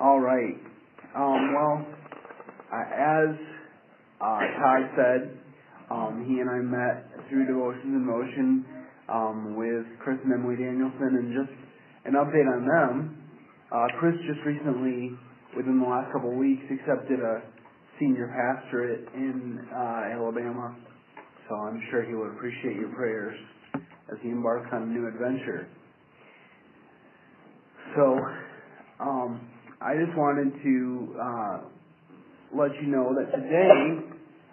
All right. Um, well, uh, as uh, Todd said, um, he and I met through Devotions in Motion um, with Chris and Emily Danielson, and just an update on them. Uh, Chris just recently, within the last couple of weeks, accepted a senior pastorate in uh, Alabama, so I'm sure he would appreciate your prayers as he embarks on a new adventure. So, um, I just wanted to uh, let you know that today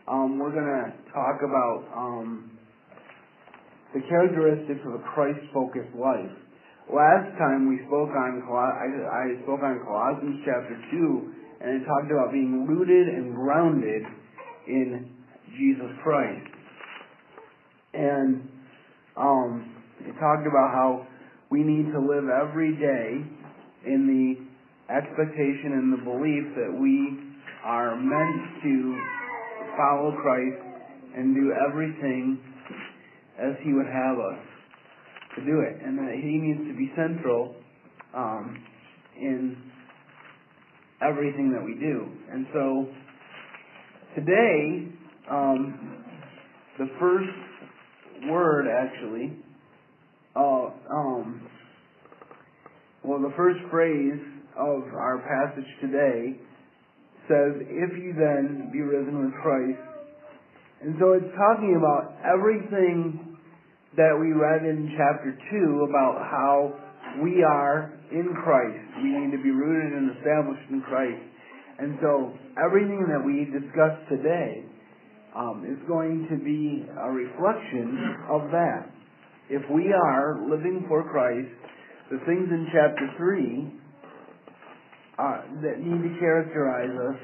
um, we're going to talk about um, the characteristics of a Christ-focused life. Last time we spoke on I, I spoke on Colossians chapter two, and it talked about being rooted and grounded in Jesus Christ, and um, it talked about how we need to live every day in the expectation and the belief that we are meant to follow Christ and do everything as He would have us to do it, and that He needs to be central um, in everything that we do. And so today, um, the first word actually, uh, um, well, the first phrase of our passage today says, If you then be risen with Christ. And so it's talking about everything that we read in chapter 2 about how we are in Christ. We need to be rooted and established in Christ. And so everything that we discuss today um, is going to be a reflection of that. If we are living for Christ, the things in chapter 3 uh, that need to characterize us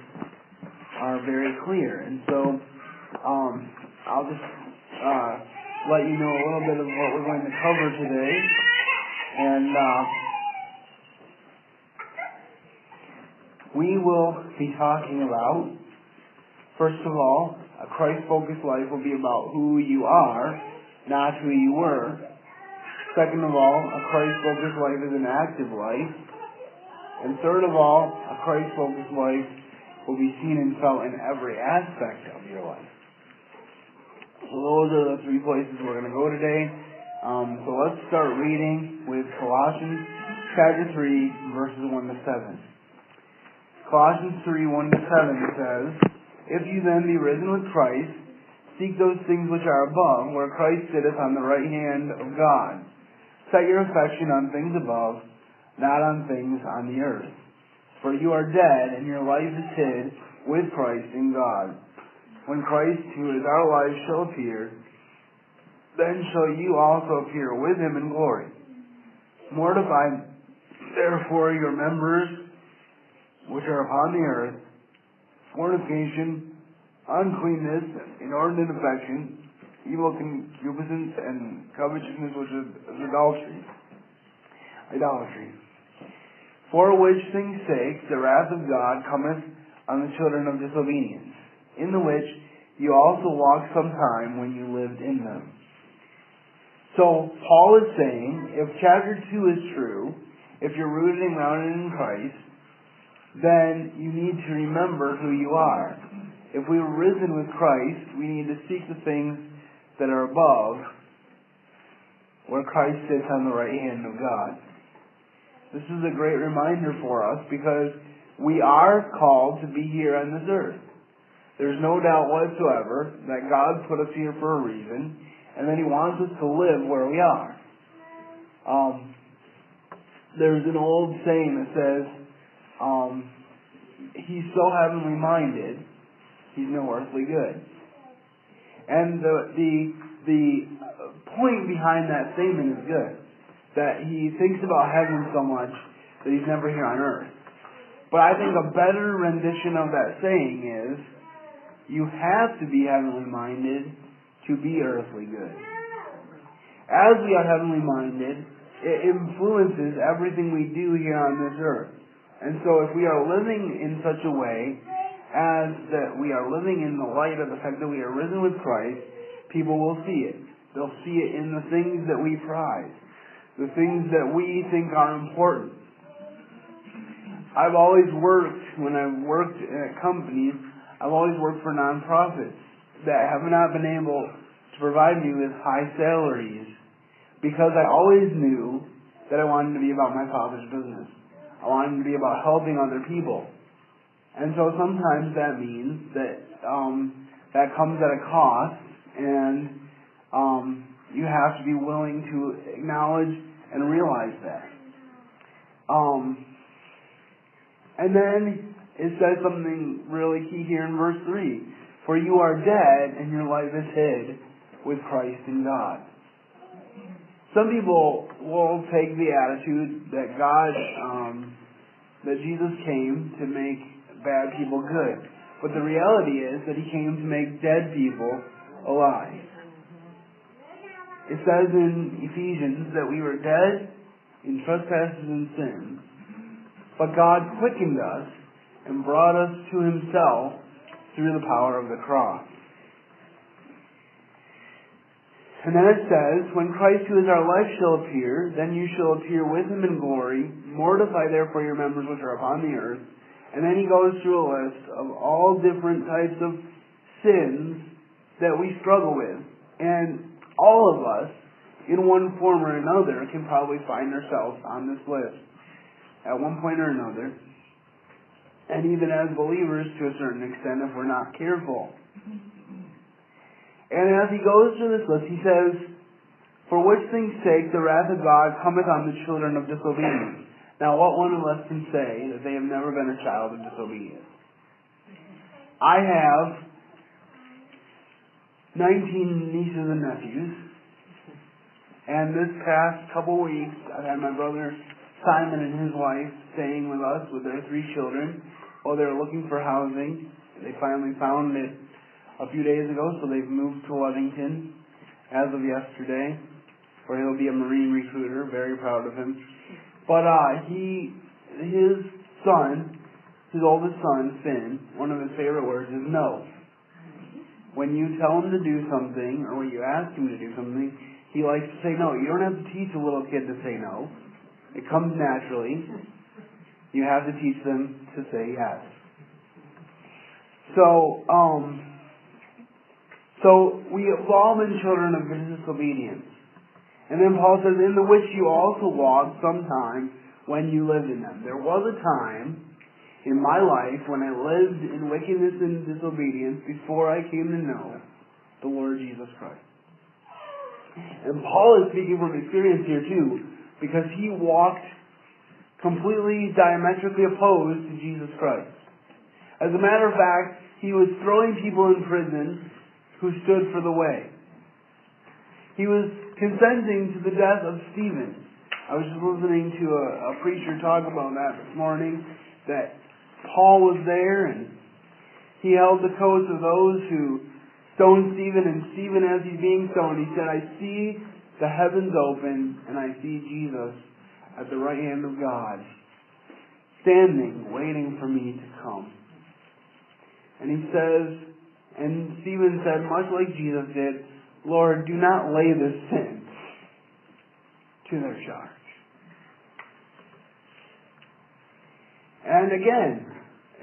are very clear. And so um, I'll just uh, let you know a little bit of what we're going to cover today. And uh, we will be talking about, first of all, a Christ-focused life will be about who you are, not who you were. Second of all, a Christ-focused life is an active life. And third of all, a Christ-focused life will be seen and felt in every aspect of your life. So those are the three places we're going to go today. Um, so let's start reading with Colossians chapter 3, verses 1 to 7. Colossians 3, 1 to 7 says, If you then be risen with Christ, seek those things which are above, where Christ sitteth on the right hand of God. Set your affection on things above, not on things on the earth. For you are dead, and your life is hid with Christ in God. When Christ, who is our life, shall appear, then shall you also appear with him in glory. Mortify therefore your members which are upon the earth, fornication, uncleanness, inordinate affection, evil concupiscence, and covetousness, which is idolatry. Idolatry. For which things sake the wrath of God cometh on the children of disobedience, in the which you also walked some time when you lived in them. So Paul is saying, if chapter 2 is true, if you're rooted and grounded in Christ, then you need to remember who you are. If we were risen with Christ, we need to seek the things that are above, where Christ sits on the right hand of God. This is a great reminder for us because we are called to be here on this earth. There's no doubt whatsoever that God put us here for a reason, and that He wants us to live where we are. Um, there's an old saying that says, um, "He's so heavenly minded, he's no earthly good." And the the the point behind that statement is good that he thinks about heaven so much that he's never here on earth. But I think a better rendition of that saying is, you have to be heavenly minded to be earthly good. As we are heavenly minded, it influences everything we do here on this earth. And so if we are living in such a way as that we are living in the light of the fact that we are risen with Christ, people will see it. They'll see it in the things that we prize the things that we think are important. I've always worked, when I've worked at companies, I've always worked for nonprofits that have not been able to provide me with high salaries because I always knew that I wanted to be about my father's business. I wanted to be about helping other people. And so sometimes that means that um, that comes at a cost, and um, you have to be willing to acknowledge and realize that. Um, and then it says something really key here in verse 3. For you are dead, and your life is hid with Christ in God. Some people will take the attitude that God, um, that Jesus came to make bad people good. But the reality is that he came to make dead people alive. It says in Ephesians that we were dead in trespasses and sins, but God quickened us and brought us to himself through the power of the cross. And then it says, When Christ, who is our life, shall appear, then you shall appear with him in glory. Mortify therefore your members which are upon the earth. And then he goes through a list of all different types of sins that we struggle with. And all of us, in one form or another, can probably find ourselves on this list at one point or another. And even as believers, to a certain extent, if we're not careful. And as he goes through this list, he says, For which things sake the wrath of God cometh on the children of disobedience. Now, what one of us can say that they have never been a child of disobedience? I have 19 nieces and nephews. And this past couple weeks, I've had my brother Simon and his wife staying with us with their three children while they were looking for housing. They finally found it a few days ago, so they've moved to Ludington as of yesterday, where he'll be a Marine recruiter. Very proud of him. But uh, he, his son, his oldest son, Finn, one of his favorite words is no. When you tell him to do something, or when you ask him to do something, he likes to say no. You don't have to teach a little kid to say no. It comes naturally. You have to teach them to say yes. So, um, so we have all been children of disobedience. And then Paul says, in the which you also walked sometime when you lived in them. There was a time in my life when I lived in wickedness and disobedience before I came to know the Lord Jesus Christ. And Paul is speaking from experience here too, because he walked completely diametrically opposed to Jesus Christ. As a matter of fact, he was throwing people in prison who stood for the way. He was consenting to the death of Stephen. I was just listening to a, a preacher talk about that this morning, that Paul was there and he held the coats of those who stoned Stephen, and Stephen, as he's being stoned, he said, I see the heavens open, and I see Jesus at the right hand of God, standing, waiting for me to come. And he says, and Stephen said, much like Jesus did, Lord, do not lay this sin to their charge. And again,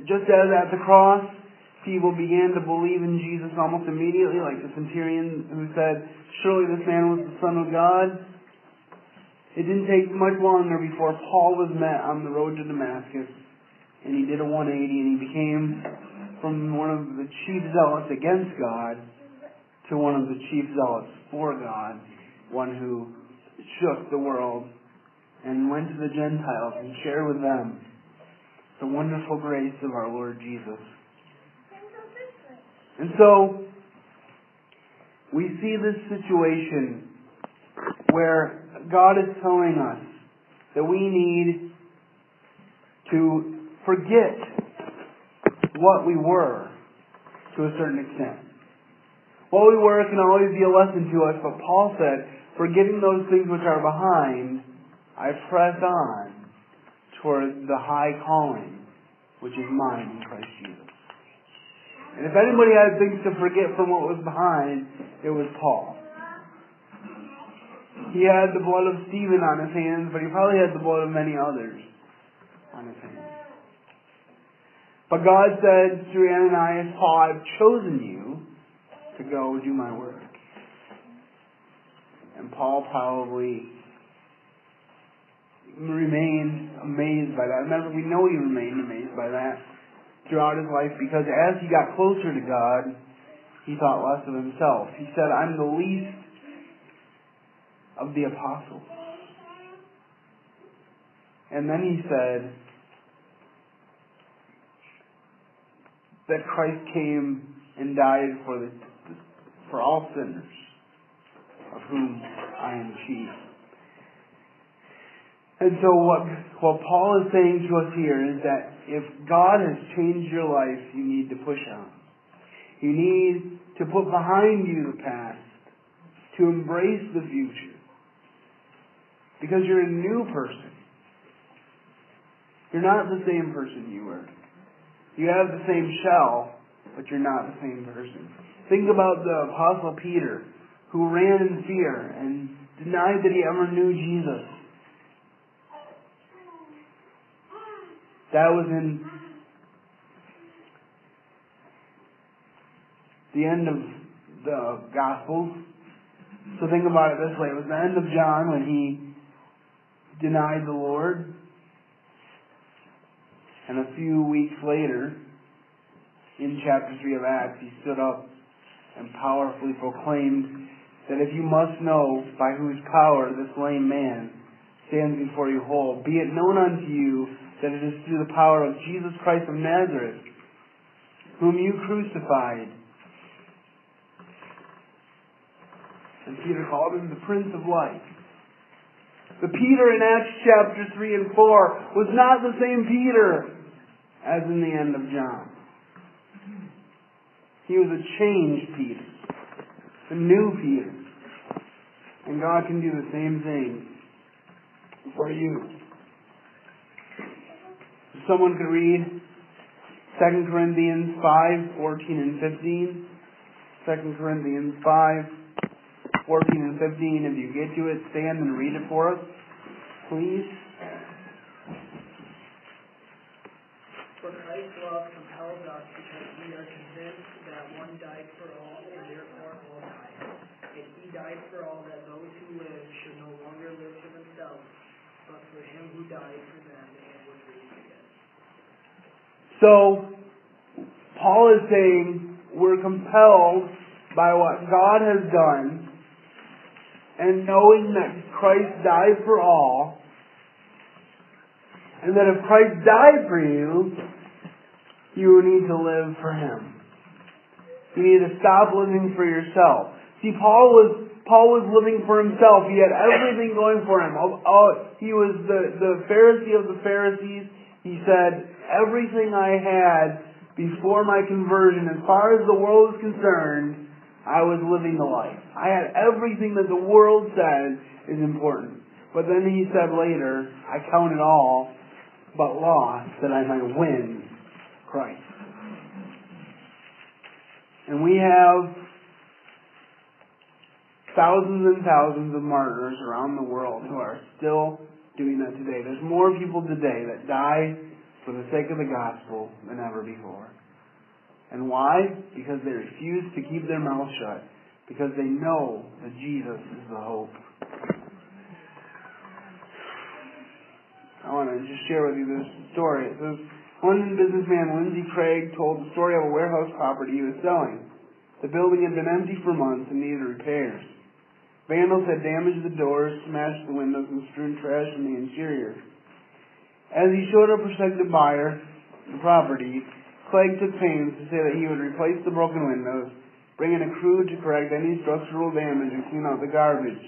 just as at the cross, people began to believe in Jesus almost immediately, like the centurion who said, Surely this man was the Son of God. It didn't take much longer before Paul was met on the road to Damascus, and he did a 180, and he became from one of the chief zealots against God to one of the chief zealots for God, one who shook the world and went to the Gentiles and shared with them the wonderful grace of our Lord Jesus. And so, we see this situation where God is telling us that we need to forget what we were to a certain extent. What we were can always be a lesson to us, but Paul said, forgetting those things which are behind, I press on toward the high calling which is mine in Christ Jesus. And if anybody had things to forget from what was behind, it was Paul. He had the blood of Stephen on his hands, but he probably had the blood of many others on his hands. But God said through Ananias, Paul, I've chosen you to go do my work. And Paul probably remained amazed by that. Remember, we know he remained amazed by that throughout his life because as he got closer to God, he thought less of himself. He said, I'm the least of the apostles. And then he said that Christ came and died for the for all sinners, of whom I am chief. And so what, what Paul is saying to us here is that if God has changed your life, you need to push on. You need to put behind you the past, to embrace the future. Because you're a new person. You're not the same person you were. You have the same shell, but you're not the same person. Think about the Apostle Peter, who ran in fear and denied that he ever knew Jesus. That was in the end of the Gospels. So think about it this way. It was the end of John when he denied the Lord. And a few weeks later, in chapter 3 of Acts, he stood up and powerfully proclaimed that if you must know by whose power this lame man stands before you whole, be it known unto you that it is through the power of Jesus Christ of Nazareth, whom you crucified. And Peter called him the Prince of Life. The Peter in Acts chapter 3 and 4 was not the same Peter as in the end of John. He was a changed Peter, a new Peter. And God can do the same thing for you. Someone could read 2 Corinthians 5, 14 and 15. 2 Corinthians 5, 14 and 15. If you get to it, stand and read it for us, please. For Christ's love compels us are convinced that one died for all, and therefore all died. And he died for all that those who live should no longer live for themselves, but for him who died for them and was raised again. So, Paul is saying we're compelled by what God has done and knowing that Christ died for all, and that if Christ died for you, you need to live for Him. You need to stop living for yourself. See, Paul was Paul was living for himself. He had everything going for him. Oh, oh, he was the, the Pharisee of the Pharisees. He said, everything I had before my conversion, as far as the world is concerned, I was living the life. I had everything that the world says is important. But then he said later, I count it all but loss that I might win Christ. And we have thousands and thousands of martyrs around the world who are still doing that today. There's more people today that die for the sake of the gospel than ever before. And why? Because they refuse to keep their mouth shut. Because they know that Jesus is the hope. I want to just share with you this story. It says, London businessman Lindsay Clegg told the story of a warehouse property he was selling. The building had been empty for months and needed repairs. Vandals had damaged the doors, smashed the windows, and strewn trash in the interior. As he showed a prospective buyer the property, Clegg took pains to say that he would replace the broken windows, bring in a crew to correct any structural damage, and clean out the garbage.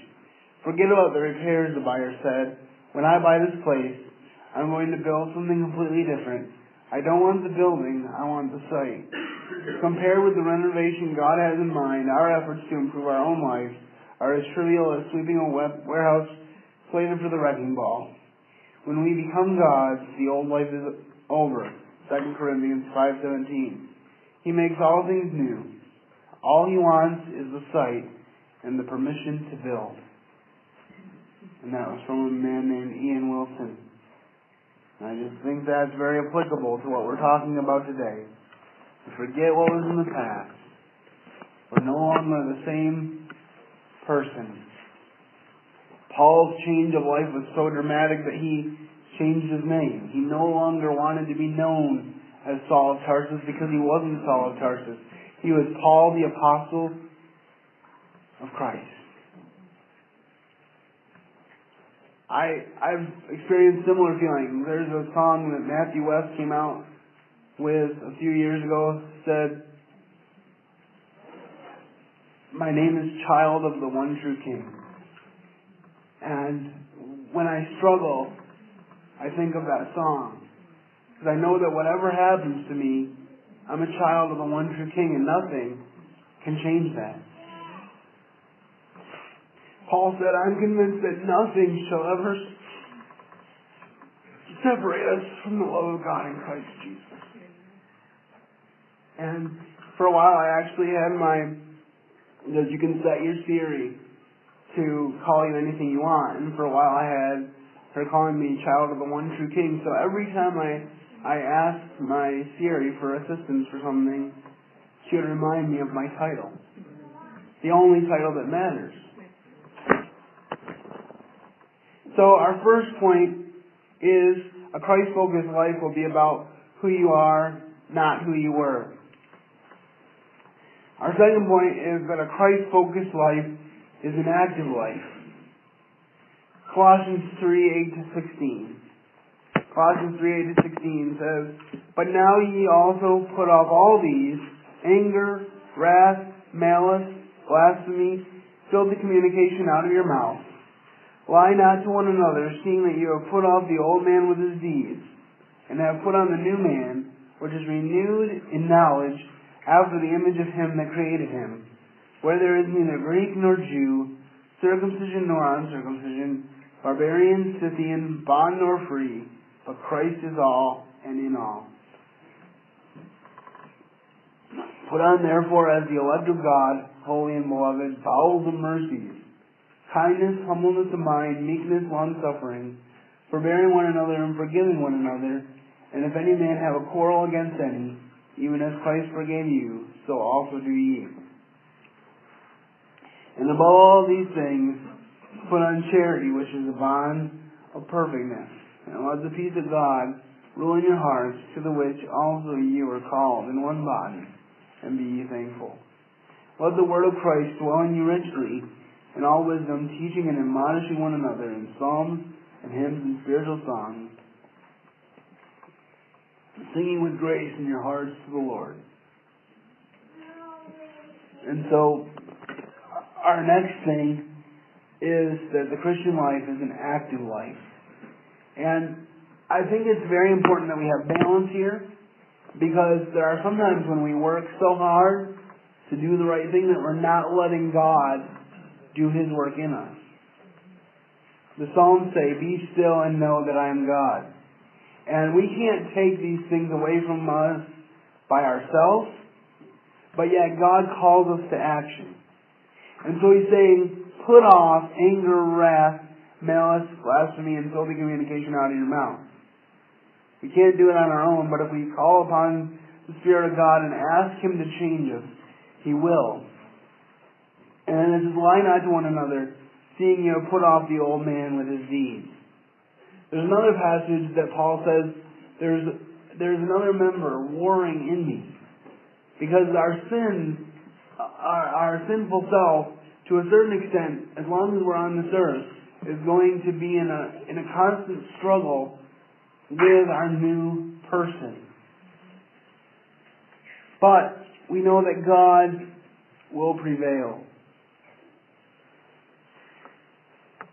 Forget about the repairs, the buyer said. When I buy this place, I'm going to build something completely different. I don't want the building, I want the site. Compared with the renovation God has in mind, our efforts to improve our own life are as trivial as sweeping a warehouse slated for the wrecking ball. When we become gods, the old life is over. 2 Corinthians 5.17 He makes all things new. All he wants is the site and the permission to build. And that was from a man named Ian Wilson. I just think that's very applicable to what we're talking about today. We forget what was in the past. We're no longer the same person. Paul's change of life was so dramatic that he changed his name. He no longer wanted to be known as Saul of Tarsus because he wasn't Saul of Tarsus. He was Paul the Apostle of Christ. I I've experienced similar feelings. There's a song that Matthew West came out with a few years ago said my name is child of the one true king. And when I struggle, I think of that song. Because I know that whatever happens to me, I'm a child of the one true king and nothing can change that. Paul said, I'm convinced that nothing shall ever separate us from the love of God in Christ Jesus. And for a while I actually had my, because you can set your Siri to call you anything you want. And for a while I had her calling me child of the one true king. So every time I, I asked my Siri for assistance for something, she would remind me of my title. The only title that matters. So our first point is a Christ-focused life will be about who you are, not who you were. Our second point is that a Christ-focused life is an active life. Colossians 3, 8 to 16. Colossians 3, 8 to 16 says, But now ye also put off all these, anger, wrath, malice, blasphemy, filthy communication out of your mouth Lie not to one another, seeing that you have put off the old man with his deeds, and have put on the new man, which is renewed in knowledge after the image of him that created him, where there is neither Greek nor Jew, circumcision nor uncircumcision, barbarian, Scythian, bond nor free, but Christ is all and in all. Put on therefore as the elect of God, holy and beloved, bowels of mercies, kindness, humbleness of mind, meekness, long suffering, forbearing one another and forgiving one another. And if any man have a quarrel against any, even as Christ forgave you, so also do ye. And above all these things, put on charity, which is the bond of perfectness. And let the peace of God rule in your hearts, to the which also ye were called in one body, and be ye thankful. Let the word of Christ dwell in you richly, in all wisdom, teaching and admonishing one another in psalms and hymns and spiritual songs, singing with grace in your hearts to the Lord. And so, our next thing is that the Christian life is an active life. And I think it's very important that we have balance here because there are sometimes when we work so hard to do the right thing that we're not letting God do His work in us. The Psalms say, Be still and know that I am God. And we can't take these things away from us by ourselves, but yet God calls us to action. And so He's saying, Put off anger, wrath, malice, blasphemy, and filthy communication out of your mouth. We can't do it on our own, but if we call upon the Spirit of God and ask Him to change us, He will. And it says, Lie not to one another, seeing you put off the old man with his deeds. There's another passage that Paul says, there's, there's another member warring in me. Because our sin, our, our sinful self, to a certain extent, as long as we're on this earth, is going to be in a, in a constant struggle with our new person. But we know that God will prevail.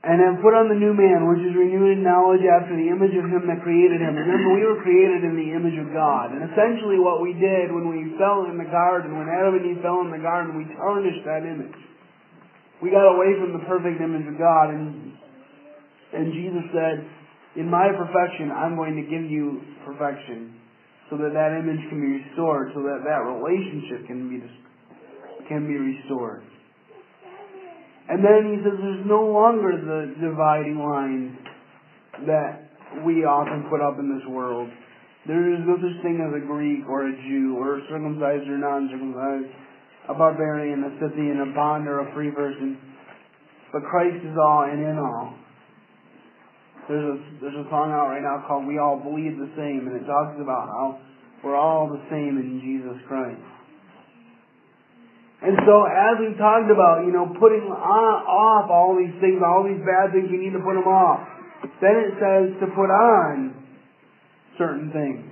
And have put on the new man, which is renewed in knowledge after the image of him that created him. Remember, we were created in the image of God. And essentially what we did when we fell in the garden, when Adam and Eve fell in the garden, we tarnished that image. We got away from the perfect image of God, and, and Jesus said, in my perfection, I'm going to give you perfection, so that that image can be restored, so that that relationship can be, can be restored. And then he says there's no longer the dividing line that we often put up in this world. There is no such thing as a Greek or a Jew or a circumcised or non-circumcised, a barbarian, a Scythian, a bond or a free person. But Christ is all and in all. There's a there's a song out right now called "We All Bleed the Same," and it talks about how we're all the same in Jesus Christ. And so, as we've talked about, you know, putting on, off all these things, all these bad things, we need to put them off. Then it says to put on certain things.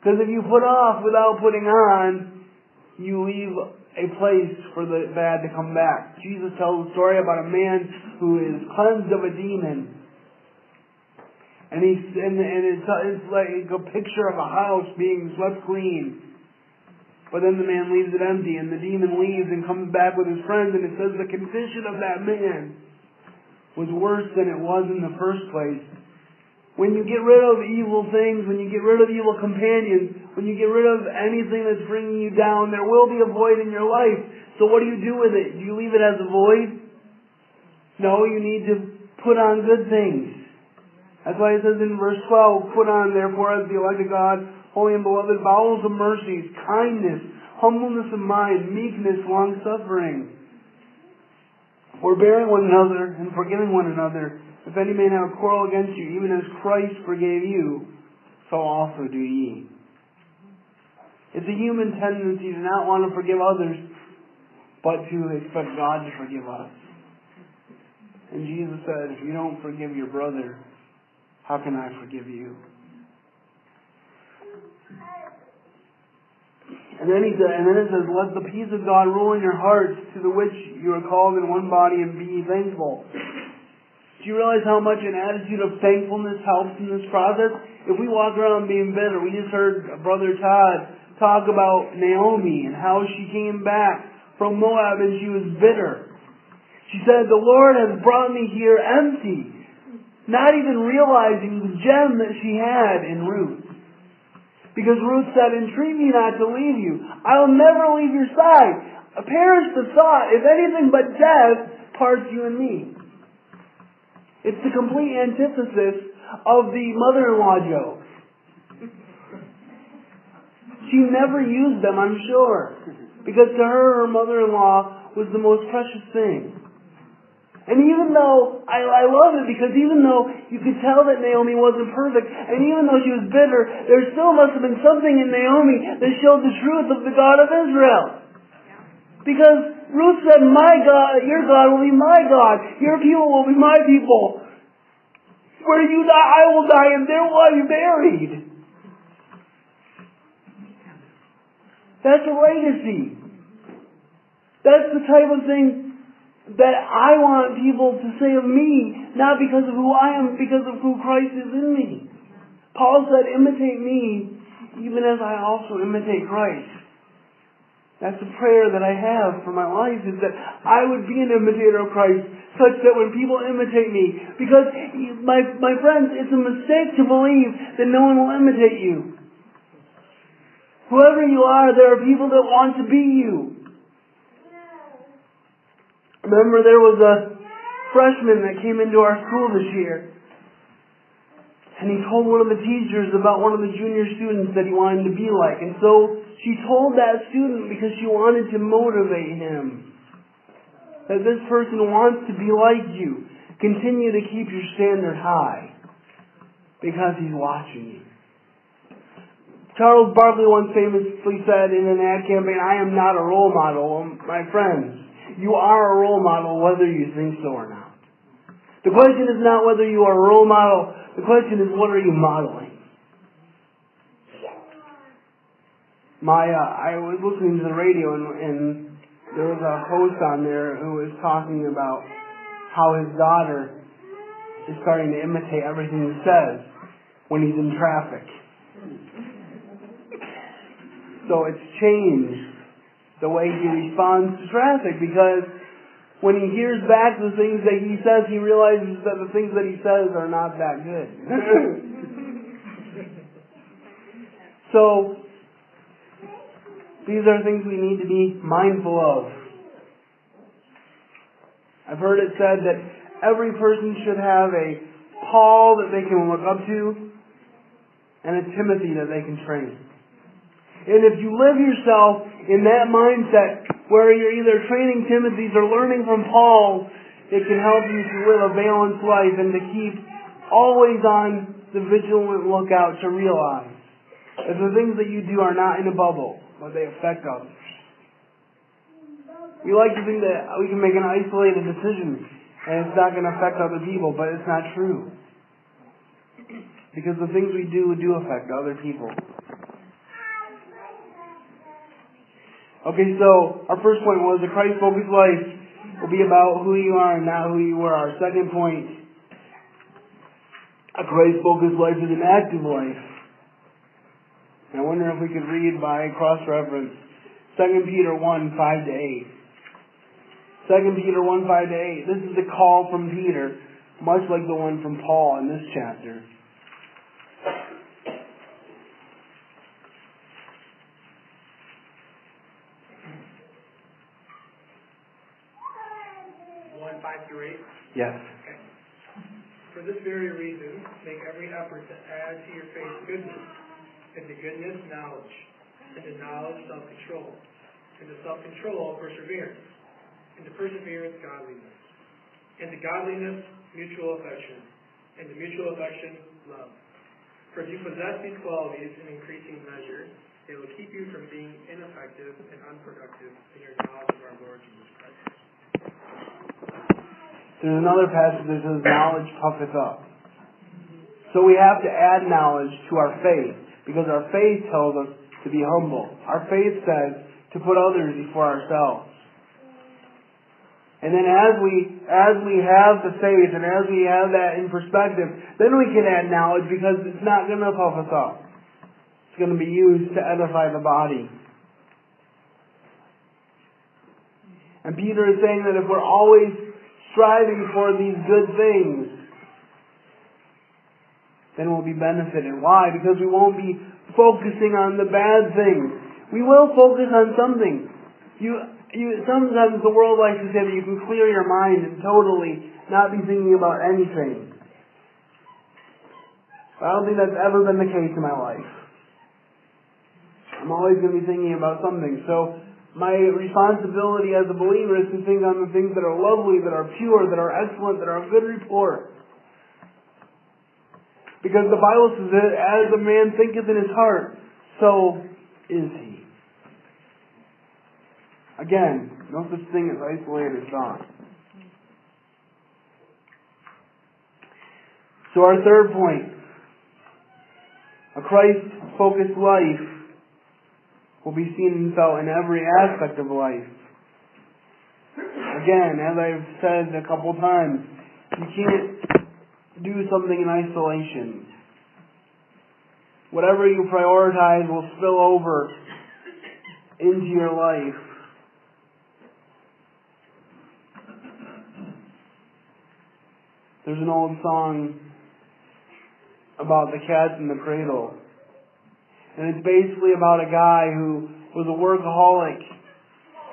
Because if you put off without putting on, you leave a place for the bad to come back. Jesus tells a story about a man who is cleansed of a demon. And he's and, and it's, it's like a picture of a house being swept clean. But then the man leaves it empty and the demon leaves and comes back with his friends and it says the condition of that man was worse than it was in the first place. When you get rid of evil things, when you get rid of evil companions, when you get rid of anything that's bringing you down, there will be a void in your life. So what do you do with it? Do you leave it as a void? No, you need to put on good things. That's why it says in verse 12, put on therefore as the elect of God, holy and beloved, bowels of mercies, kindness, humbleness of mind, meekness, long suffering forbearing one another and forgiving one another. If any man have a quarrel against you, even as Christ forgave you, so also do ye. It's a human tendency to not want to forgive others, but to expect God to forgive us. And Jesus said, if you don't forgive your brother, how can I forgive you? And then he said, and then it says, let the peace of God rule in your hearts, to the which you are called in one body, and be thankful. Do you realize how much an attitude of thankfulness helps in this process? If we walk around being bitter, we just heard Brother Todd talk about Naomi and how she came back from Moab and she was bitter. She said, the Lord has brought me here empty, not even realizing the gem that she had in Ruth. Because Ruth said, entreat me not to leave you. I'll never leave your side. Perish the thought, if anything but death parts you and me. It's the complete antithesis of the mother-in-law joke. She never used them, I'm sure. Because to her, her mother-in-law was the most precious thing. And even though, I, I love it because even though you could tell that Naomi wasn't perfect, and even though she was bitter, there still must have been something in Naomi that showed the truth of the God of Israel. Because Ruth said, my God, your God will be my God. Your people will be my people. Where you die, I will die, and there will I be buried. That's a legacy. That's the type of thing that I want people to say of me, not because of who I am, because of who Christ is in me. Paul said, imitate me, even as I also imitate Christ. That's a prayer that I have for my life, is that I would be an imitator of Christ, such that when people imitate me, because, my, my friends, it's a mistake to believe that no one will imitate you. Whoever you are, there are people that want to be you. Remember there was a freshman that came into our school this year. And he told one of the teachers about one of the junior students that he wanted to be like. And so she told that student because she wanted to motivate him. That this person wants to be like you. Continue to keep your standard high. Because he's watching you. Charles Barkley once famously said in an ad campaign, I am not a role model, my friends. You are a role model whether you think so or not. The question is not whether you are a role model. The question is what are you modeling? My, uh, I was listening to the radio and, and there was a host on there who was talking about how his daughter is starting to imitate everything he says when he's in traffic. So it's changed the way he responds to traffic because when he hears back the things that he says, he realizes that the things that he says are not that good. so, these are things we need to be mindful of. I've heard it said that every person should have a Paul that they can look up to, and a Timothy that they can train. And if you live yourself in that mindset where you're either training Timothy's or learning from Paul, it can help you to live a balanced life and to keep always on the vigilant lookout to realize that the things that you do are not in a bubble, but they affect others. We like to think that we can make an isolated decision and it's not going to affect other people, but it's not true. Because the things we do do affect other people. Okay, so our first point was a Christ-focused life will be about who you are and not who you were. Our second point, a Christ-focused life is an active life. And I wonder if we could read by cross-reference 2 Peter 1, 5 to 8. 2 Peter 1, 5 to 8. This is the call from Peter, much like the one from Paul in this chapter. One, five through eight? Yes. Okay. For this very reason, make every effort to add to your faith goodness, and to goodness knowledge, and to knowledge self-control, and to self-control perseverance and to perseverance, godliness, and to godliness, mutual affection, and to mutual affection, love. For if you possess these qualities in increasing measure, they will keep you from being ineffective and unproductive in your knowledge of our Lord Jesus Christ. There's another passage that says, knowledge puffeth up. So we have to add knowledge to our faith, because our faith tells us to be humble. Our faith says to put others before ourselves. And then as we, as we have the faith and as we have that in perspective, then we can add knowledge because it's not going to puff us up. It's going to be used to edify the body. And Peter is saying that if we're always striving for these good things, then we'll be benefited. Why? Because we won't be focusing on the bad things. We will focus on something. You, you, sometimes the world likes to say that you can clear your mind and totally not be thinking about anything. But I don't think that's ever been the case in my life. I'm always going to be thinking about something. So my responsibility as a believer is to think on the things that are lovely, that are pure, that are excellent, that are of good report. Because the Bible says that as a man thinketh in his heart, so is he. Again, no such thing as isolated thought. So our third point, a Christ-focused life will be seen and felt in every aspect of life. Again, as I've said a couple times, you can't do something in isolation. Whatever you prioritize will spill over into your life. There's an old song about the cat in the cradle. And it's basically about a guy who was a workaholic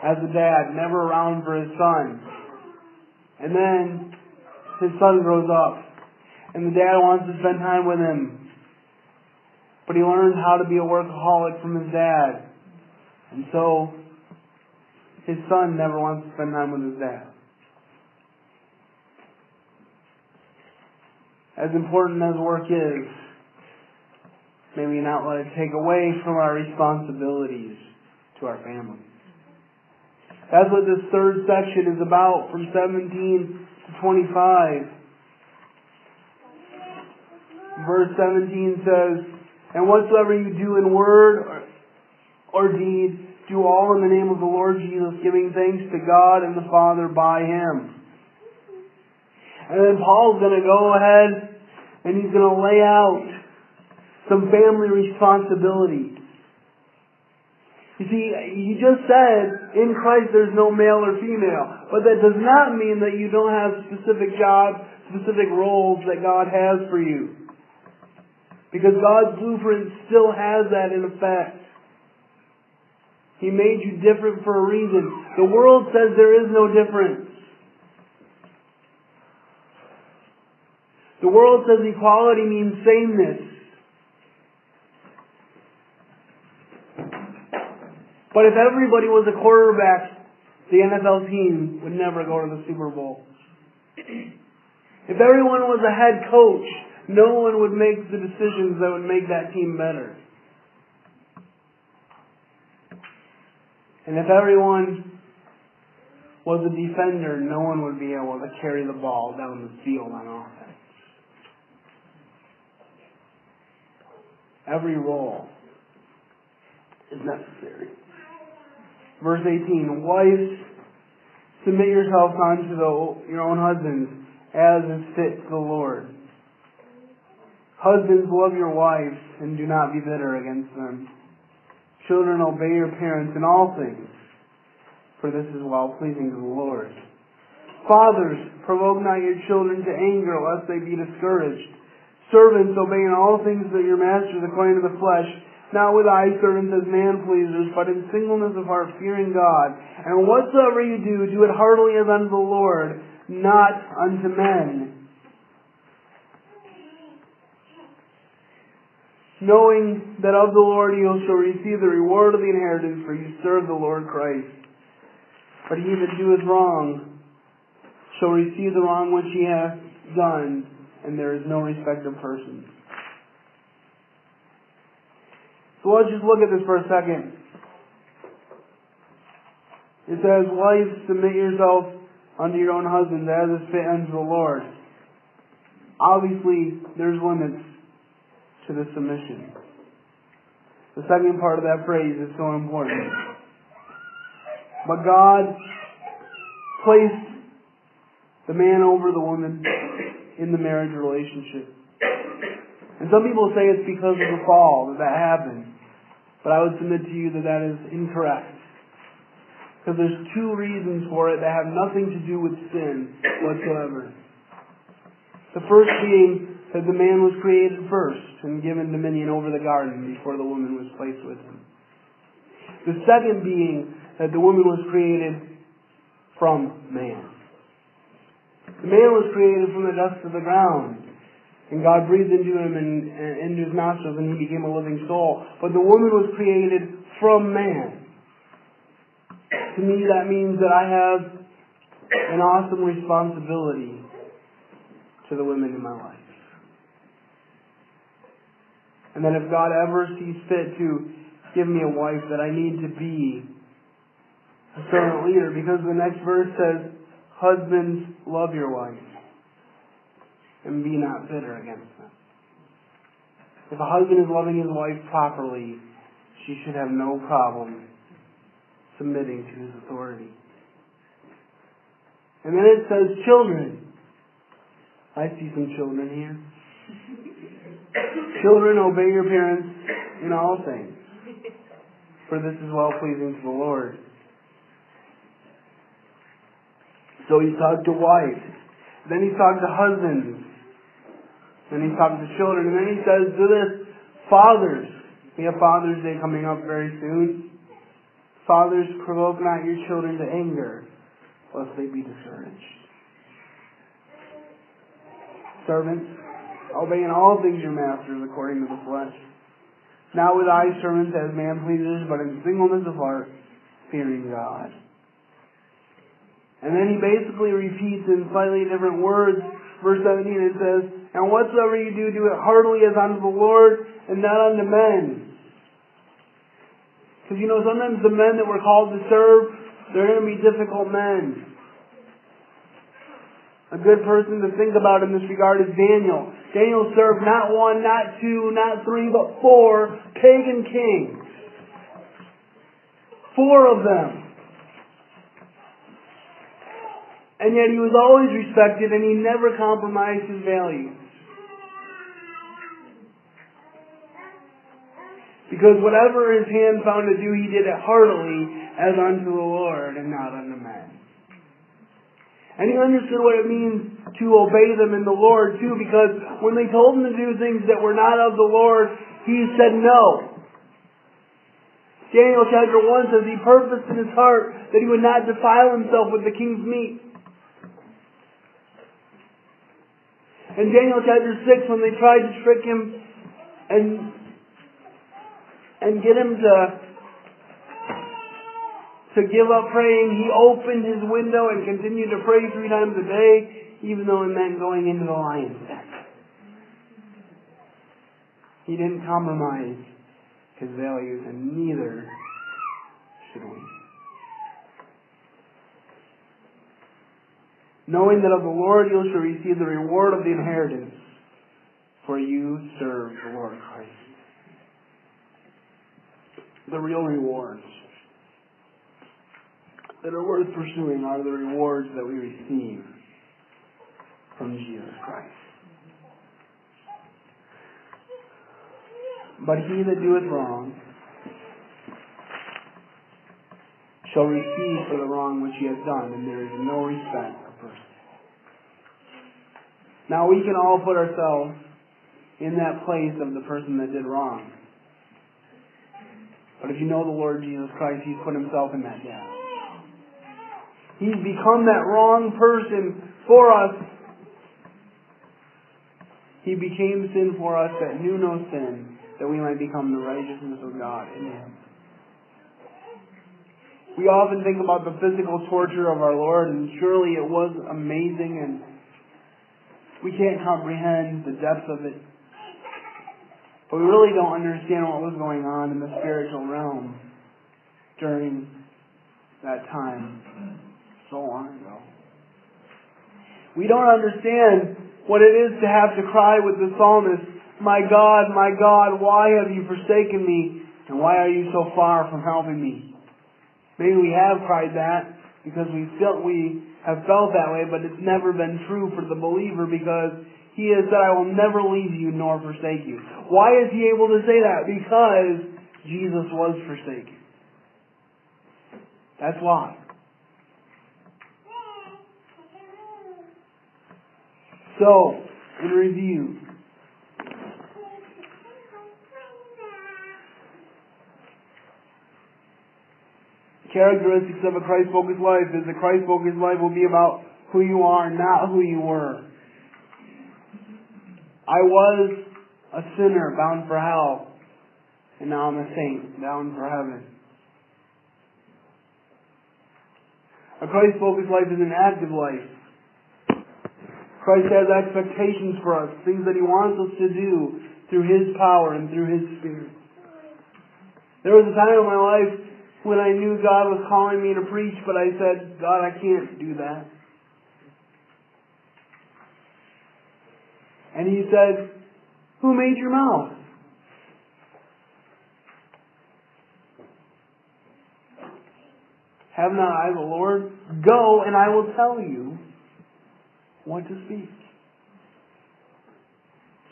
as a dad, never around for his son. And then his son grows up. And the dad wants to spend time with him. But he learns how to be a workaholic from his dad. And so his son never wants to spend time with his dad. as important as work is, may we not let it take away from our responsibilities to our family. That's what this third section is about from 17 to 25. Verse 17 says, And whatsoever you do in word or, or deed, do all in the name of the Lord Jesus, giving thanks to God and the Father by Him. And then Paul's going to go ahead and he's going to lay out some family responsibilities. You see, he just said, in Christ there's no male or female. But that does not mean that you don't have specific jobs, specific roles that God has for you. Because God's blueprint still has that in effect. He made you different for a reason. The world says there is no difference. The world says equality means sameness. But if everybody was a quarterback, the NFL team would never go to the Super Bowl. If everyone was a head coach, no one would make the decisions that would make that team better. And if everyone was a defender, no one would be able to carry the ball down the field on offense. Every role is necessary. Verse 18, Wives, submit yourselves unto the, your own husbands, as is fit to the Lord. Husbands, love your wives, and do not be bitter against them. Children, obey your parents in all things, for this is well pleasing to the Lord. Fathers, provoke not your children to anger, lest they be discouraged. Servants, obey in all things that your masters according to the flesh, not with eye servants as man pleasers, but in singleness of heart, fearing God. And whatsoever you do, do it heartily as unto the Lord, not unto men. Knowing that of the Lord you shall receive the reward of the inheritance, for you serve the Lord Christ. But he that doeth wrong shall receive the wrong which he hath done, and there is no respect of persons. So let's just look at this for a second. It says, Wives, submit yourself unto your own husbands as is fit unto the Lord. Obviously, there's limits to the submission. The second part of that phrase is so important. But God placed the man over the woman in the marriage relationship. And some people say it's because of the fall that that happened. But I would submit to you that that is incorrect. Because there's two reasons for it that have nothing to do with sin whatsoever. The first being that the man was created first and given dominion over the garden before the woman was placed with him. The second being that the woman was created from man. The man was created from the dust of the ground. And God breathed into him and, and into his nostrils and he became a living soul. But the woman was created from man. To me that means that I have an awesome responsibility to the women in my life. And that if God ever sees fit to give me a wife, that I need to be a servant leader because the next verse says, Husbands, love your wife and be not bitter against them. If a husband is loving his wife properly, she should have no problem submitting to his authority. And then it says children. I see some children here. children, obey your parents in all things, for this is well pleasing to the Lord. So he talked to wives. Then he talked to husbands. Then he talks to children, and then he says to this, fathers. We have Father's Day coming up very soon. Fathers, provoke not your children to anger, lest they be discouraged. Servants, obey in all things your masters according to the flesh. Not with eye servants as man pleases, but in singleness of heart, fearing God. And then he basically repeats in slightly different words, verse 17, it says, and whatsoever you do, do it heartily as unto the Lord and not unto men. Because you know, sometimes the men that we're called to serve, they're going to be difficult men. A good person to think about in this regard is Daniel. Daniel served not one, not two, not three, but four pagan kings. Four of them. And yet he was always respected and he never compromised his values. Because whatever his hand found to do, he did it heartily as unto the Lord and not unto men. And he understood what it means to obey them in the Lord too, because when they told him to do things that were not of the Lord, he said no. Daniel chapter 1 says he purposed in his heart that he would not defile himself with the king's meat. In Daniel chapter 6, when they tried to trick him and, and get him to, to give up praying, he opened his window and continued to pray three times a day, even though it meant going into the lion's den. He didn't compromise his values, and neither should we. Knowing that of the Lord you shall receive the reward of the inheritance, for you serve the Lord Christ. The real rewards that are worth pursuing are the rewards that we receive from Jesus Christ. But he that doeth wrong shall receive for the wrong which he has done, and there is no respect of person. Now we can all put ourselves in that place of the person that did wrong. But if you know the Lord Jesus Christ, He's put Himself in that gap. He's become that wrong person for us. He became sin for us that knew no sin, that we might become the righteousness of God in Him. We often think about the physical torture of our Lord, and surely it was amazing, and we can't comprehend the depth of it. But we really don't understand what was going on in the spiritual realm during that time so long ago. We don't understand what it is to have to cry with the psalmist, My God, my God, why have you forsaken me? And why are you so far from helping me? Maybe we have cried that because we felt we have felt that way, but it's never been true for the believer because he is that I will never leave you nor forsake you. Why is he able to say that? Because Jesus was forsaken. That's why. So, in review, characteristics of a Christ-focused life is a Christ-focused life will be about who you are, not who you were. I was a sinner bound for hell, and now I'm a saint bound for heaven. A Christ-focused life is an active life. Christ has expectations for us, things that He wants us to do through His power and through His Spirit. There was a time in my life when I knew God was calling me to preach, but I said, God, I can't do that. And He said, Who made your mouth? Have not I the Lord? Go and I will tell you what to speak.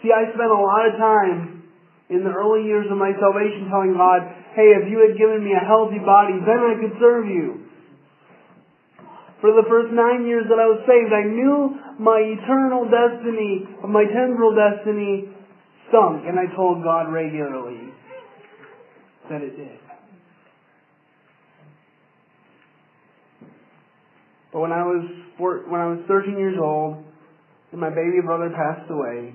See, I spent a lot of time in the early years of my salvation telling God, hey, if you had given me a healthy body, then I could serve you. For the first nine years that I was saved, I knew my eternal destiny, my temporal destiny, sunk, and I told God regularly that it did. But when I was four, when I was 13 years old, and my baby brother passed away,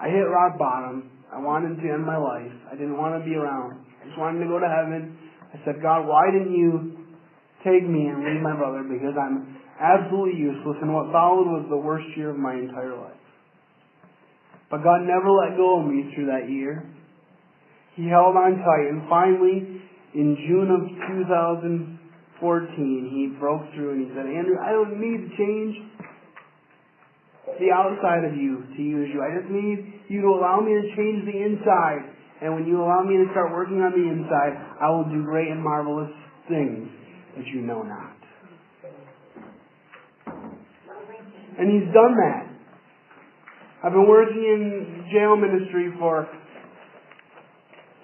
I hit rock bottom. I wanted to end my life. I didn't want to be around. I just wanted to go to heaven. I said, God, why didn't you take me and leave my brother? Because I'm absolutely useless, and what followed was the worst year of my entire life. But God never let go of me through that year. He held on tight, and finally, in June of 2014, he broke through and he said, Andrew, I don't need to change the outside of you to use you. I just need you to allow me to change the inside. And when you allow me to start working on the inside, I will do great and marvelous things that you know not. And he's done that. I've been working in jail ministry for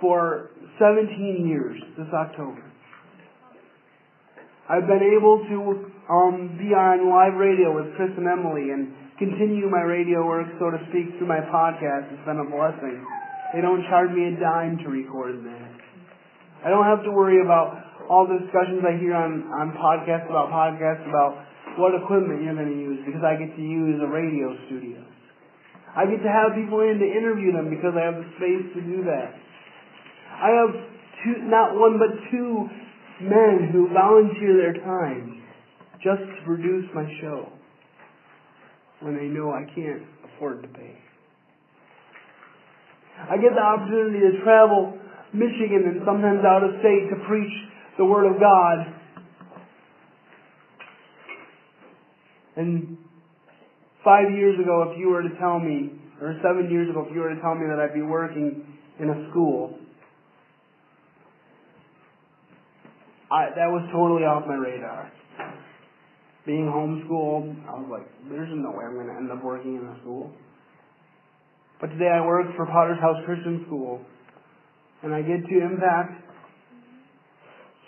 for 17 years this October. I've been able to um, be on live radio with Chris and Emily and continue my radio work, so to speak, through my podcast. It's been a blessing. They don't charge me a dime to record that. I don't have to worry about all the discussions I hear on, on podcasts about podcasts about what equipment you're going to use because I get to use a radio studio. I get to have people in to interview them because I have the space to do that. I have two, not one but two men who volunteer their time just to produce my show when they know I can't afford to pay. I get the opportunity to travel Michigan and sometimes out of state to preach the Word of God. And five years ago, if you were to tell me, or seven years ago, if you were to tell me that I'd be working in a school, I, that was totally off my radar. Being homeschooled, I was like, there's no way I'm going to end up working in a school. But today I work for Potter's House Christian School, and I get to impact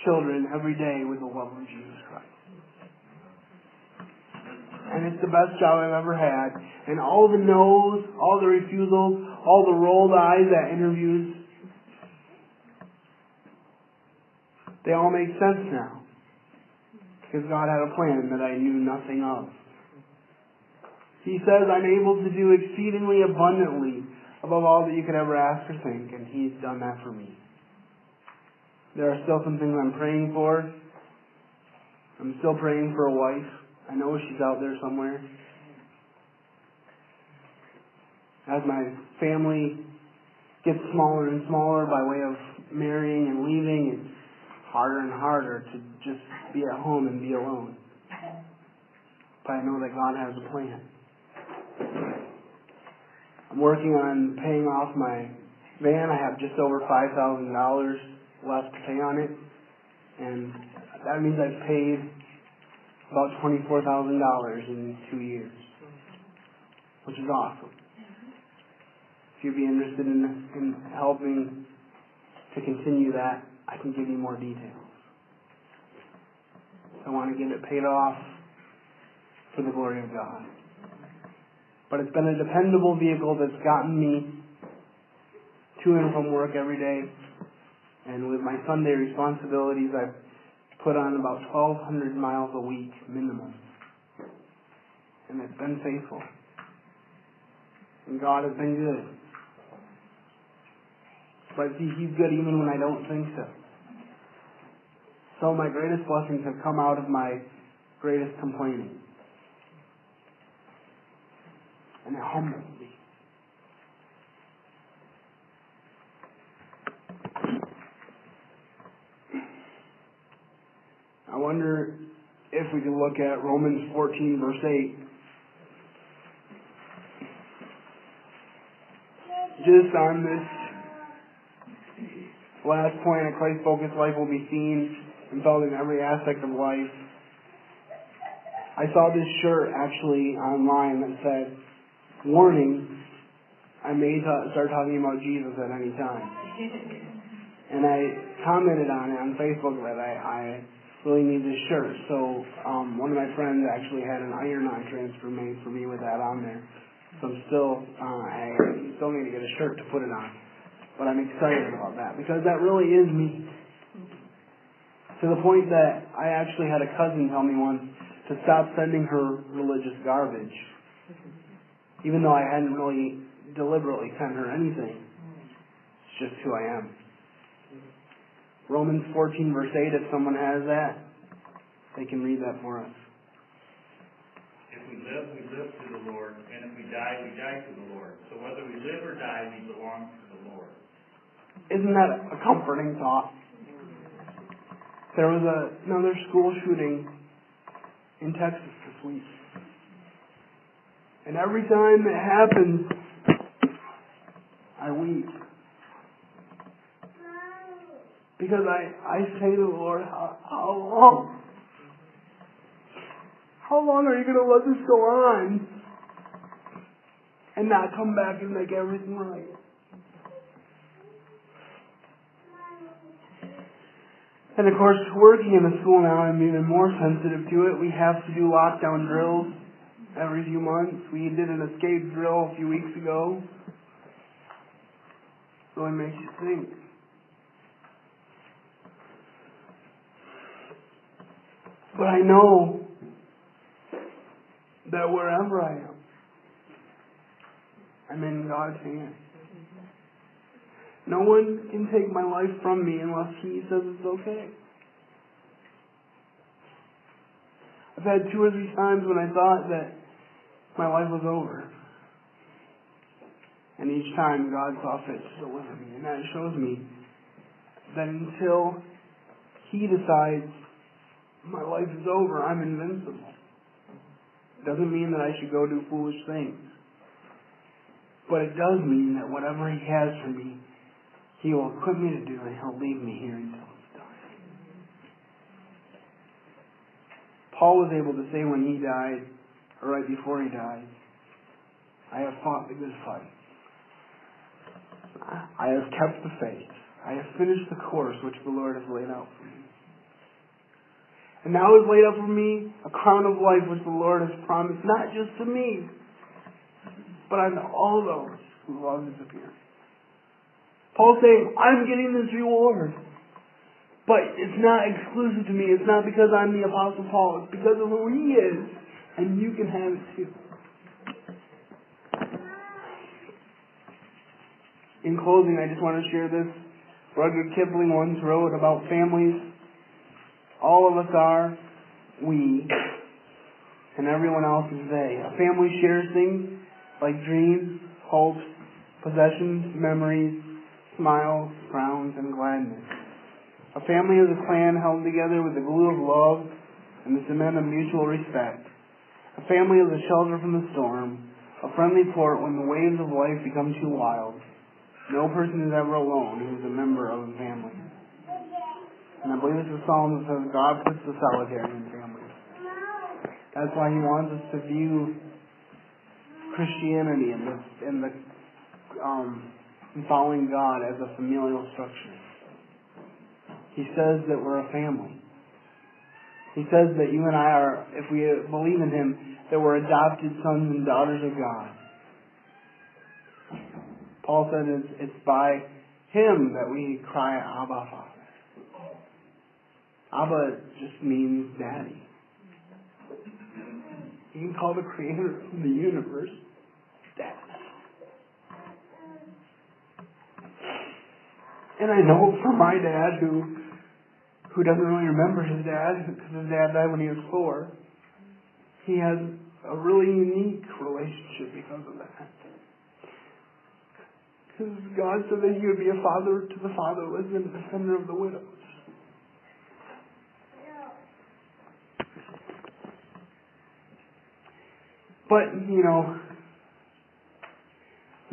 children every day with the love of Jesus Christ. And it's the best job I've ever had. And all the no's, all the refusals, all the rolled eyes at interviews, they all make sense now. Because God had a plan that I knew nothing of. He says, I'm able to do exceedingly abundantly above all that you could ever ask or think, and He's done that for me. There are still some things I'm praying for. I'm still praying for a wife. I know she's out there somewhere. As my family gets smaller and smaller by way of marrying and leaving, it's harder and harder to just be at home and be alone. But I know that God has a plan. I'm working on paying off my van. I have just over five thousand dollars left to pay on it, and that means I've paid about twenty four thousand dollars in two years, which is awesome. If you'd be interested in, in helping to continue that, I can give you more details. I want to get it paid off for the glory of God but it's been a dependable vehicle that's gotten me to and from work every day. And with my Sunday responsibilities, I've put on about 1,200 miles a week minimum. And it's been faithful. And God has been good. But see, He's good even when I don't think so. So my greatest blessings have come out of my greatest complaining. and it humbles me. I wonder if we can look at Romans 14, verse 8. Just on this last point, a Christ focused life will be seen and felt in every aspect of life. I saw this shirt actually online that said, warning, I may t- start talking about Jesus at any time. and I commented on it on Facebook that I, I really need this shirt. So um, one of my friends actually had an iron-on transfer made for me with that on there. So I'm still, uh, I still need to get a shirt to put it on. But I'm excited about that because that really is me. To the point that I actually had a cousin tell me once to stop sending her religious garbage even though I hadn't really deliberately sent her anything. It's just who I am. Romans 14, verse 8, if someone has that, they can read that for us. If we live, we live to the Lord, and if we die, we die to the Lord. So whether we live or die, we belong to the Lord. Isn't that a comforting thought? There was a, another school shooting in Texas this week. And every time it happens, I weep. Because I, I say to the Lord, how, how long? How long are you going to let this go on and not come back and make everything right? And of course, working in the school now, I'm even more sensitive to it. We have to do lockdown drills every few months. We did an escape drill a few weeks ago. Really makes you think. But I know that wherever I am, I'm in God's hands. No one can take my life from me unless He says it's okay. I've had two or three times when I thought that my life was over. And each time God saw fit to deliver me. And that shows me that until He decides my life is over, I'm invincible. It doesn't mean that I should go do foolish things. But it does mean that whatever He has for me, He will equip me to do, and He'll leave me here until it's done. Paul was able to say when he died, or right before he died, I have fought the good fight. I have kept the faith. I have finished the course which the Lord has laid out for me. And now is laid up for me a crown of life which the Lord has promised, not just to me, but unto all those who love his appearing. Paul's saying, I'm getting this reward. But it's not exclusive to me. It's not because I'm the Apostle Paul. It's because of who he is. And you can have it too. In closing, I just want to share this. Rudyard Kipling once wrote about families. All of us are we, and everyone else is they. A family shares things like dreams, hopes, possessions, memories, smiles, frowns, and gladness. A family is a clan held together with the glue of love and the cement of mutual respect. A family is a shelter from the storm, a friendly port when the waves of life become too wild. No person is ever alone who is a member of a family. And I believe it's a psalm that says God puts the solitary in families. That's why He wants us to view Christianity and the, and the um, following God as a familial structure. He says that we're a family. He says that you and I are, if we believe in Him, that we're adopted sons and daughters of God. Paul said it's, it's by Him that we cry, Abba, Father. Abba just means daddy. You can call the creator of the universe daddy. And I know from my dad who who doesn't really remember his dad because his dad died when he was four, he has a really unique relationship because of that. Because God said that he would be a father to the fatherless and a defender of the widows. But, you know,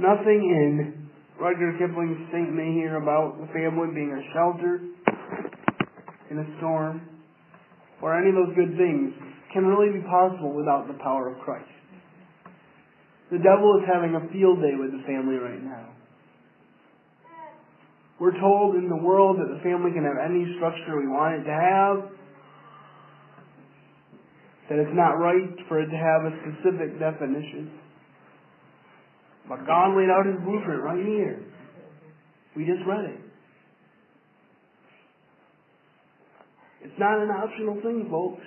nothing in Rudyard Kipling's statement here about the family being a shelter in a storm or any of those good things can really be possible without the power of Christ. The devil is having a field day with the family right now. We're told in the world that the family can have any structure we want it to have, that it's not right for it to have a specific definition. But God laid out His blueprint right here. We just read it. It's not an optional thing, folks.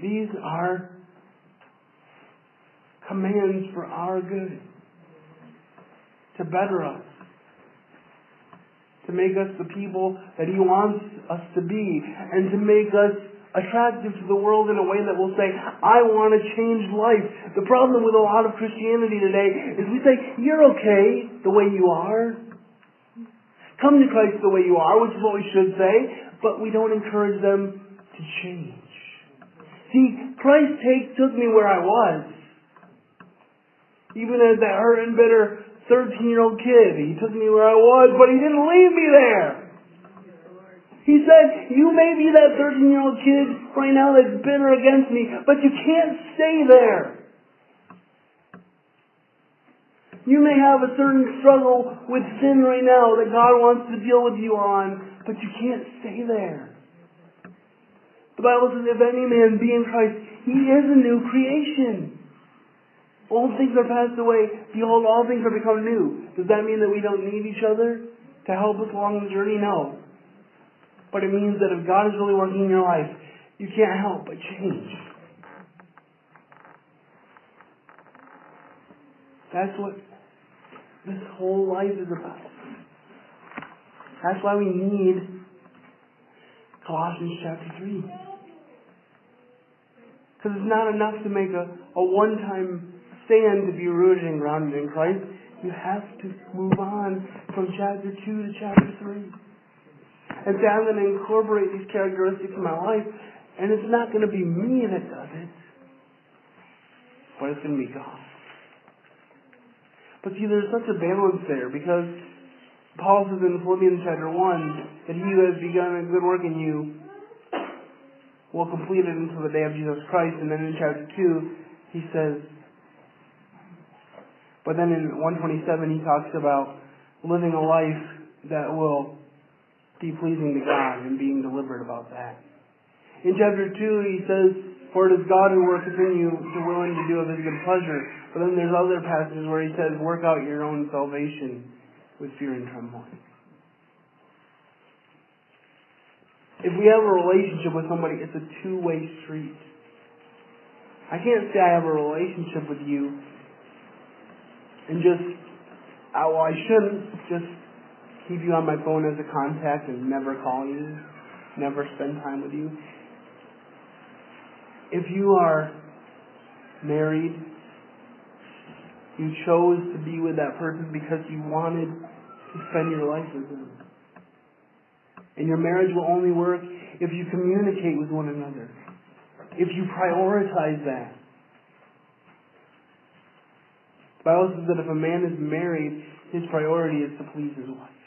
These are commands for our good, to better us, to make us the people that He wants us to be, and to make us attractive to the world in a way that will say, I want to change life. The problem with a lot of Christianity today is we say, you're okay the way you are. Come to Christ the way you are, which is what we should say, but we don't encourage them to change. See, Christ take, took me where I was. Even as that hurt and bitter 13 year old kid, he took me where I was, but he didn't leave me there. He said, you may be that 13 year old kid right now that's bitter against me, but you can't stay there. You may have a certain struggle with sin right now that God wants to deal with you on, but you can't stay there. The Bible says, if any man be in Christ, he is a new creation. Old things are passed away. Behold, all things are become new. Does that mean that we don't need each other to help us along the journey? No. But it means that if God is really working in your life, you can't help but change. That's what this whole life is about. That's why we need Colossians chapter 3. Because it's not enough to make a, a one-time stand to be rooted and grounded in Christ. You have to move on from chapter 2 to chapter 3. And say, I'm going to incorporate these characteristics in my life, and it's not going to be me that does it, but it's going to be God. But see, there's such a balance there because Paul says in Philippians chapter 1 that he who has begun a good work in you will complete it until the day of Jesus Christ. And then in chapter 2, he says, but then in 127 he talks about living a life that will be pleasing to God and being deliberate about that. In chapter 2 he says, for it is God who works in you to will and to do of his good pleasure. But then there's other passages where he says, work out your own salvation with fear and trembling. If we have a relationship with somebody, it's a two-way street. I can't say I have a relationship with you and just, oh, well, I shouldn't just keep you on my phone as a contact and never call you, never spend time with you. If you are married, you chose to be with that person because you wanted to spend your life with them. And your marriage will only work if you communicate with one another. If you prioritize that. The Bible says that if a man is married, his priority is to please his wife.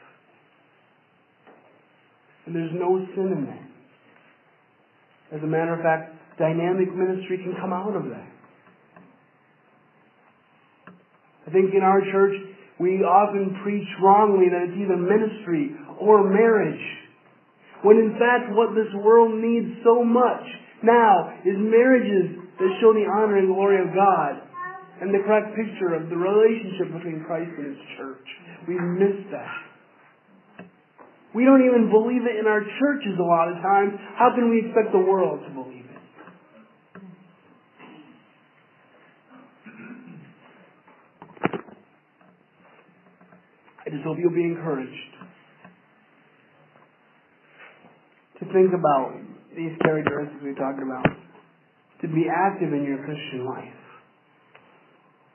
And there's no sin in that. As a matter of fact, dynamic ministry can come out of that. I think in our church, we often preach wrongly that it's either ministry or marriage. When in fact, what this world needs so much now is marriages that show the honor and glory of God and the correct picture of the relationship between Christ and His church. We've missed that. We don't even believe it in our churches a lot of times. How can we expect the world to believe it? I just hope you'll be encouraged to think about these characteristics we talked about, to be active in your Christian life,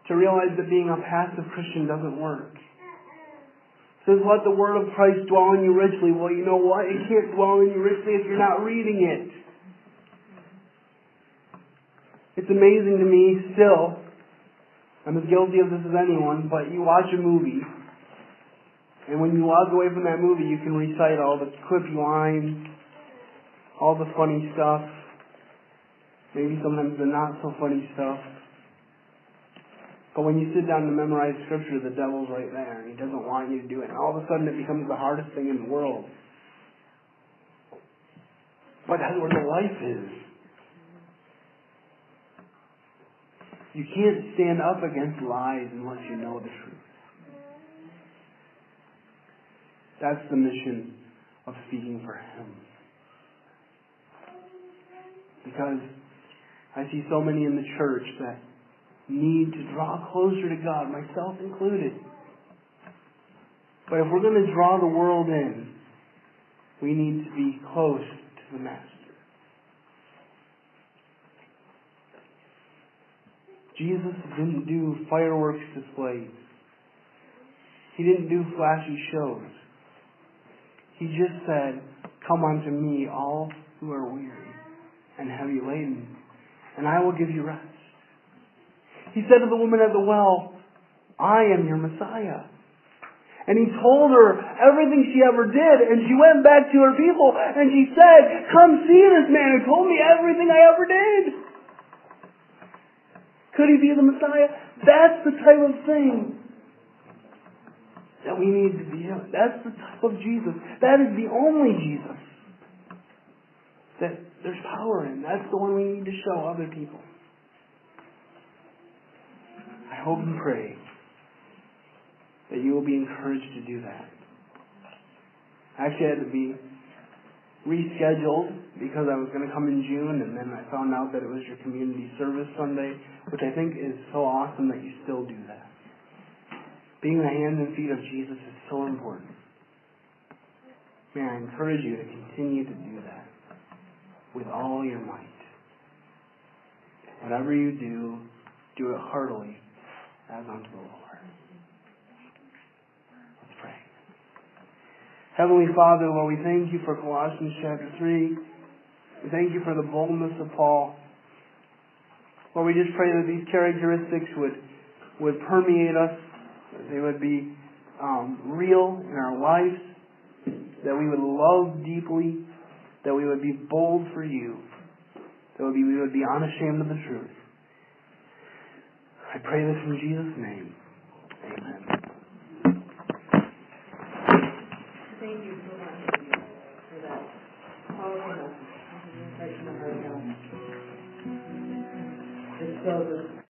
to realize that being a passive Christian doesn't work. It says, let the word of Christ dwell in you richly. Well, you know what? It can't dwell in you richly if you're not reading it. It's amazing to me still. I'm as guilty of this as anyone, but you watch a movie, and when you walk away from that movie, you can recite all the quippy lines, all the funny stuff, maybe sometimes the not so funny stuff. But when you sit down to memorize scripture, the devil's right there, and he doesn't want you to do it. And all of a sudden it becomes the hardest thing in the world. But that's where the life is. You can't stand up against lies unless you know the truth. That's the mission of speaking for Him. Because I see so many in the church that need to draw closer to God, myself included. But if we're going to draw the world in, we need to be close to the Master. Jesus didn't do fireworks displays. He didn't do flashy shows. He just said, Come unto me, all who are weary and heavy laden, and I will give you rest. He said to the woman at the well, I am your Messiah. And he told her everything she ever did, and she went back to her people, and she said, Come see this man who told me everything I ever did. Could he be the Messiah? That's the type of thing that we need to be. That's the type of Jesus. That is the only Jesus that there's power in. That's the one we need to show other people. Hope and pray that you will be encouraged to do that. I actually had to be rescheduled because I was going to come in June, and then I found out that it was your community service Sunday, which I think is so awesome that you still do that. Being the hands and feet of Jesus is so important. May I encourage you to continue to do that with all your might. Whatever you do, do it heartily as unto the Lord. Let's pray. Heavenly Father, Lord, we thank you for Colossians chapter 3. We thank you for the boldness of Paul. Lord, we just pray that these characteristics would, would permeate us, that they would be um, real in our lives, that we would love deeply, that we would be bold for you, that we, we would be unashamed of the truth. I pray this in Jesus' name. Amen. Thank you so much for that of God. And so the